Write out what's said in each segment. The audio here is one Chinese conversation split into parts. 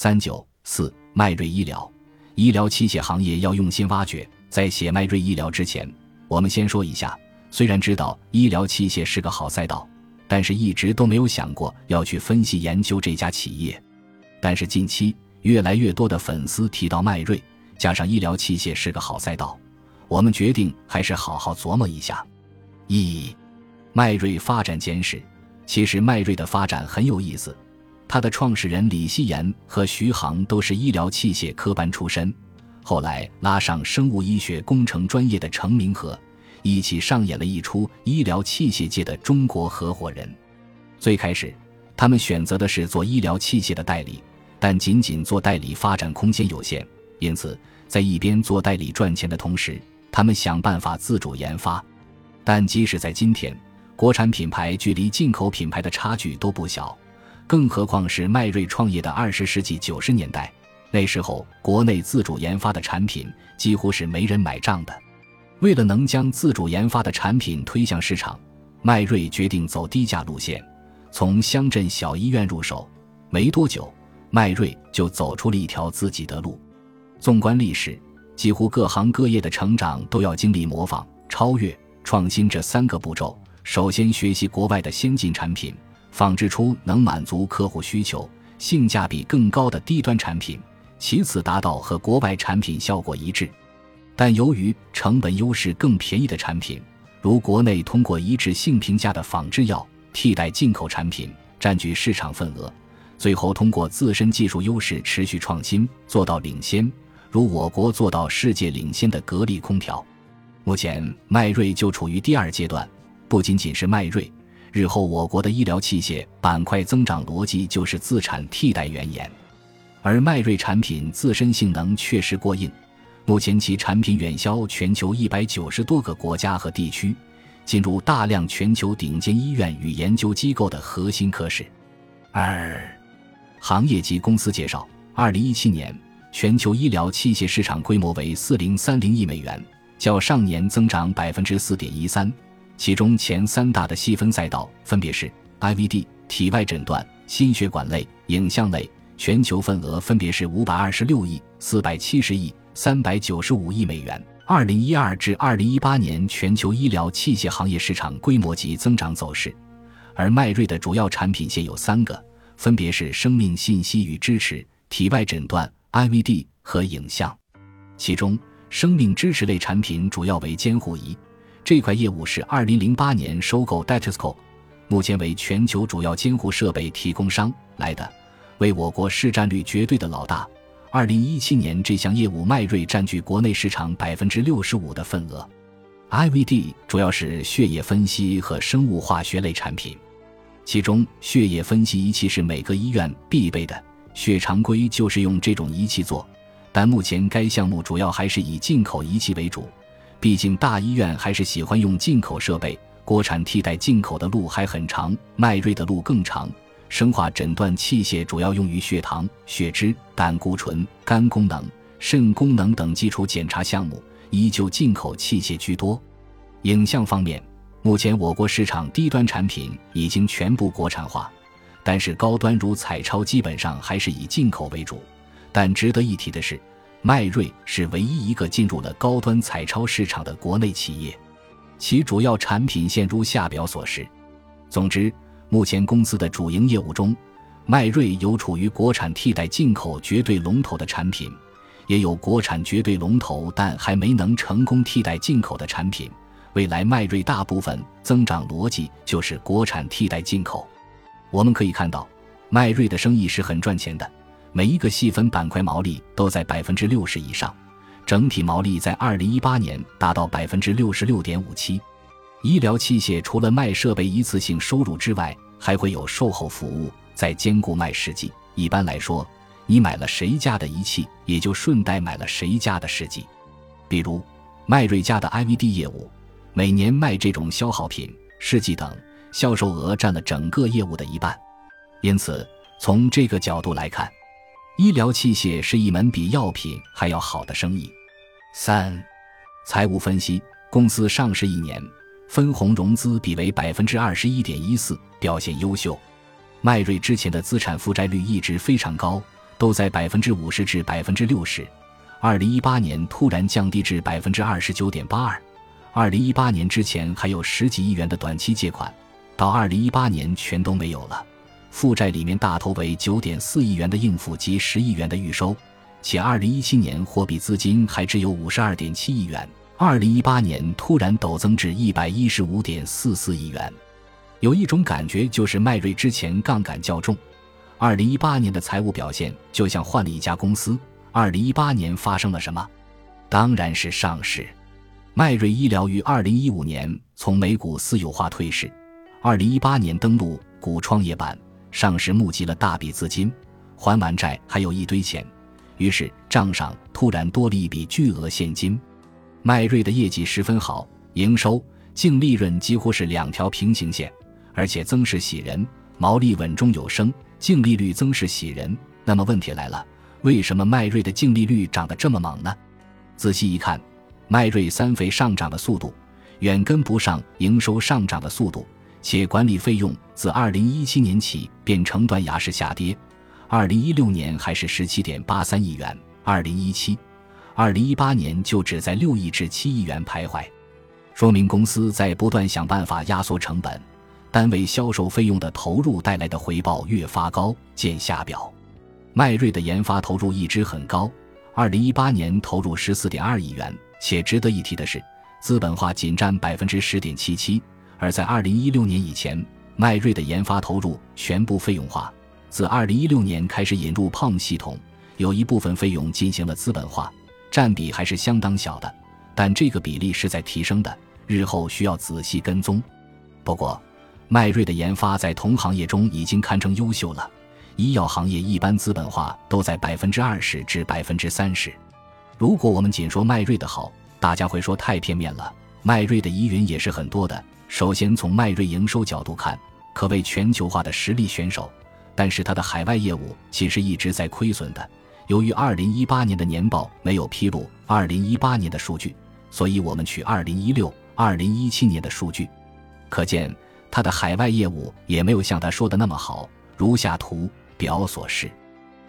三九四迈瑞医疗，医疗器械行业要用心挖掘。在写迈瑞医疗之前，我们先说一下，虽然知道医疗器械是个好赛道，但是一直都没有想过要去分析研究这家企业。但是近期越来越多的粉丝提到迈瑞，加上医疗器械是个好赛道，我们决定还是好好琢磨一下。一，迈瑞发展简史。其实迈瑞的发展很有意思，他的创始人李希言和徐航都是医疗器械科班出身，后来拉上生物医学工程专业的程明和，一起上演了一出医疗器械界的中国合伙人。最开始，他们选择的是做医疗器械的代理，但仅仅做代理发展空间有限，因此在一边做代理赚钱的同时，他们想办法自主研发。但即使在今天，国产品牌距离进口品牌的差距都不小，更何况是迈瑞创业的二十世纪九十年代，那时候国内自主研发的产品几乎是没人买账的。为了能将自主研发的产品推向市场，迈瑞决定走低价路线，从乡镇小医院入手。没多久，迈瑞就走出了一条自己的路。纵观历史，几乎各行各业的成长都要经历模仿、超越、创新这三个步骤。首先学习国外的先进产品，仿制出能满足客户需求、性价比更高的低端产品；其次达到和国外产品效果一致，但由于成本优势更便宜的产品，如国内通过一致性评价的仿制药替代进口产品，占据市场份额；最后通过自身技术优势持续创新，做到领先，如我国做到世界领先的格力空调。目前迈瑞就处于第二阶段。不仅仅是迈瑞，日后我国的医疗器械板块增长逻辑就是自产替代原研，而迈瑞产品自身性能确实过硬，目前其产品远销全球一百九十多个国家和地区，进入大量全球顶尖医院与研究机构的核心科室。二，行业及公司介绍：二零一七年全球医疗器械市场规模为四零三零亿美元，较上年增长百分之四点一三。其中前三大的细分赛道分别是 IVD 体外诊断、心血管类、影像类，全球份额分别是五百二十六亿、四百七十亿、三百九十五亿美元。二零一二至二零一八年全球医疗器械行业市场规模及增长走势，而迈瑞的主要产品线有三个，分别是生命信息与支持、体外诊断、IVD 和影像。其中，生命支持类产品主要为监护仪。这块业务是二零零八年收购 Datascope，目前为全球主要监护设备提供商来的，为我国市占率绝对的老大。二零一七年这项业务迈瑞占据国内市场百分之六十五的份额。IVD 主要是血液分析和生物化学类产品，其中血液分析仪器是每个医院必备的，血常规就是用这种仪器做，但目前该项目主要还是以进口仪器为主。毕竟大医院还是喜欢用进口设备，国产替代进口的路还很长。迈瑞的路更长。生化诊断器械主要用于血糖、血脂、胆固醇、肝功能、肾功能等基础检查项目，依旧进口器械居多。影像方面，目前我国市场低端产品已经全部国产化，但是高端如彩超基本上还是以进口为主。但值得一提的是。迈瑞是唯一一个进入了高端彩超市场的国内企业，其主要产品线如下表所示。总之，目前公司的主营业务中，迈瑞有处于国产替代进口绝对龙头的产品，也有国产绝对龙头但还没能成功替代进口的产品。未来迈瑞大部分增长逻辑就是国产替代进口。我们可以看到，迈瑞的生意是很赚钱的。每一个细分板块毛利都在百分之六十以上，整体毛利在二零一八年达到百分之六十六点五七。医疗器械除了卖设备一次性收入之外，还会有售后服务，再兼顾卖试剂。一般来说，你买了谁家的仪器，也就顺带买了谁家的试剂。比如迈瑞家的 IVD 业务，每年卖这种消耗品、试剂等，销售额占了整个业务的一半。因此，从这个角度来看，医疗器械是一门比药品还要好的生意。三、财务分析：公司上市一年，分红融资比为百分之二十一点一四，表现优秀。迈瑞之前的资产负债率一直非常高，都在百分之五十至百分之六十，二零一八年突然降低至百分之二十九点八二。二零一八年之前还有十几亿元的短期借款，到二零一八年全都没有了。负债里面大头为九点四亿元的应付及十亿元的预收，且二零一七年货币资金还只有五十二点七亿元，二零一八年突然陡增至一百一十五点四四亿元。有一种感觉就是迈瑞之前杠杆较重。二零一八年的财务表现就像换了一家公司。二零一八年发生了什么？当然是上市。迈瑞医疗于二零一五年从美股私有化退市，二零一八年登陆股创业板上市，募集了大笔资金，还完债还有一堆钱，于是账上突然多了一笔巨额现金。迈瑞的业绩十分好，营收、净利润几乎是两条平行线，而且增势喜人，毛利稳中有升。净利率增势喜人，那么问题来了，为什么迈瑞的净利率涨得这么猛呢？仔细一看，迈瑞三费上涨的速度远跟不上营收上涨的速度，且管理费用自2017年起便呈断崖式下跌，2016年还是17.83亿元，2017、2018年就只在6亿至7亿元徘徊，说明公司在不断想办法压缩成本。单位销售费用的投入带来的回报越发高，见下表。迈瑞的研发投入一直很高，二零一八年投入十四点二亿元。且值得一提的是，资本化仅占百分之十点七七。而在二零一六年以前，迈瑞的研发投入全部费用化。自二零一六年开始引入 POM 系统，有一部分费用进行了资本化，占比还是相当小的，但这个比例是在提升的，日后需要仔细跟踪。不过，迈瑞的研发在同行业中已经堪称优秀了。医药行业一般资本化都在百分之二十至百分之三十。如果我们仅说迈瑞的好，大家会说太片面了。迈瑞的疑云也是很多的。首先从迈瑞营收角度看，可谓全球化的实力选手，但是它的海外业务其实一直在亏损的。由于二零一八年的年报没有披露二零一八年的数据，所以我们取二零一六、二零一七年的数据，可见。他的海外业务也没有像他说的那么好，如下图表所示。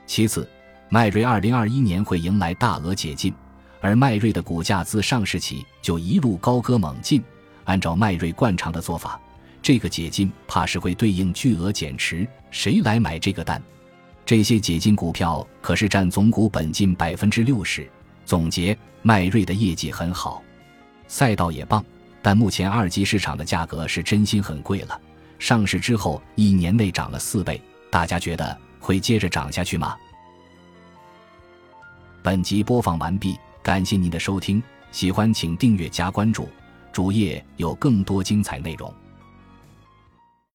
其次，迈瑞二零二一年会迎来大额解禁，而迈瑞的股价自上市起就一路高歌猛进。按照迈瑞惯常的做法，这个解禁怕是会对应巨额减持，谁来买这个单？这些解禁股票可是占总股本近百分之六十。总结：迈瑞的业绩很好，赛道也棒。但目前二级市场的价格是真心很贵了。上市之后一年内涨了四倍，大家觉得会接着涨下去吗？本集播放完毕，感谢您的收听，喜欢请订阅加关注，主页有更多精彩内容。